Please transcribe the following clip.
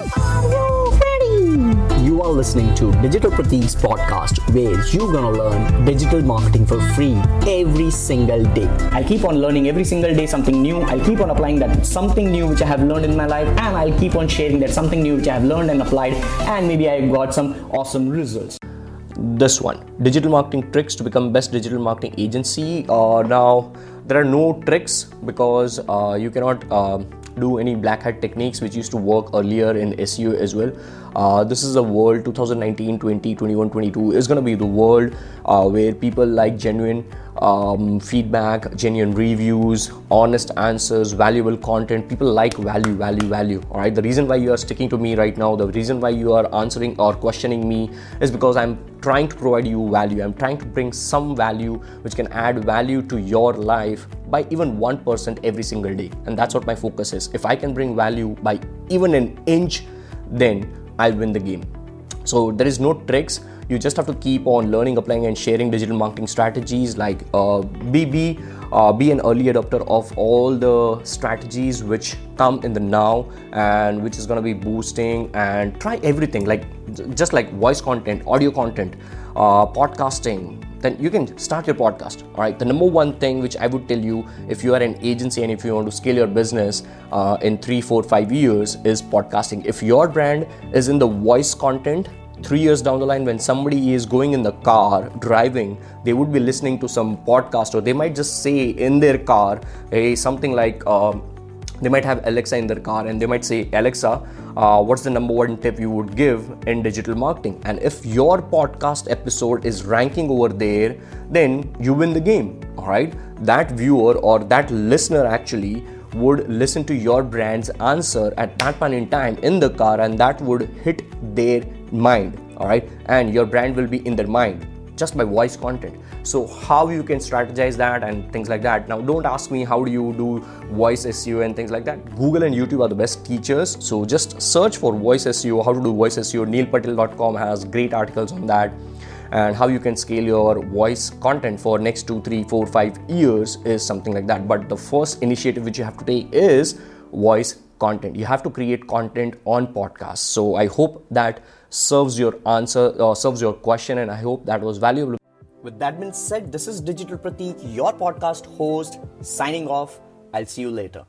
Are you ready? You are listening to Digital Pratik's podcast where you're gonna learn digital marketing for free every single day. I'll keep on learning every single day something new. I'll keep on applying that something new which I have learned in my life, and I'll keep on sharing that something new which I have learned and applied, and maybe I got some awesome results. This one digital marketing tricks to become best digital marketing agency. Uh, now, there are no tricks because uh, you cannot. Uh, do any black hat techniques which used to work earlier in SEO as well. Uh, this is a world 2019, 20, 21, 22 is going to be the world uh, where people like genuine um, feedback, genuine reviews, honest answers, valuable content. People like value, value, value. All right. The reason why you are sticking to me right now, the reason why you are answering or questioning me is because I'm trying to provide you value. I'm trying to bring some value which can add value to your life by even 1% every single day. And that's what my focus is. If I can bring value by even an inch, then I'll win the game. So there is no tricks you just have to keep on learning applying and sharing digital marketing strategies like uh, be, uh, be an early adopter of all the strategies which come in the now and which is going to be boosting and try everything like just like voice content audio content uh, podcasting. Then you can start your podcast all right the number one thing which i would tell you if you are an agency and if you want to scale your business uh, in three four five years is podcasting. If your brand is in the voice content three years down the line when somebody is going in the car driving they would be listening to some podcast or they might just say in their car hey something like uh, they might have alexa in their car and they might say alexa uh, what's the number one tip you would give in digital marketing? And if your podcast episode is ranking over there then you win the game all right? That viewer or that listener actually would listen to your brand's answer at that point in time in the car and that would hit their mind all right? And your brand will be in their mind just by voice content. So how you can strategize that and things like that. Now don't ask me how do you do voice seo and things like that. Google and youtube are the best teachers. So just search for voice seo how to do voice seo neilpatel.com has great articles on that. And how you can scale your voice content for next two three four five years is something like that. But the first initiative which you have to take is voice content. You have to create content on podcasts so i hope that serves your answer or serves your question and i hope that was valuable. With that being said this is digital pratik your podcast host signing off. I'll see you later